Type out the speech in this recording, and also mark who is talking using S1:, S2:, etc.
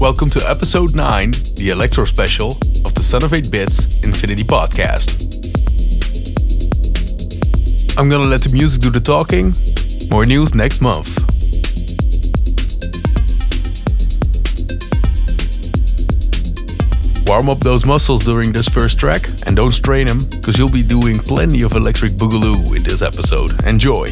S1: Welcome to episode 9, the Electro special of the Son of 8 Bits Infinity podcast. I'm gonna let the music do the talking. More news next month. Warm up those muscles during this first track and don't strain them, because you'll be doing plenty of electric boogaloo in this episode. Enjoy!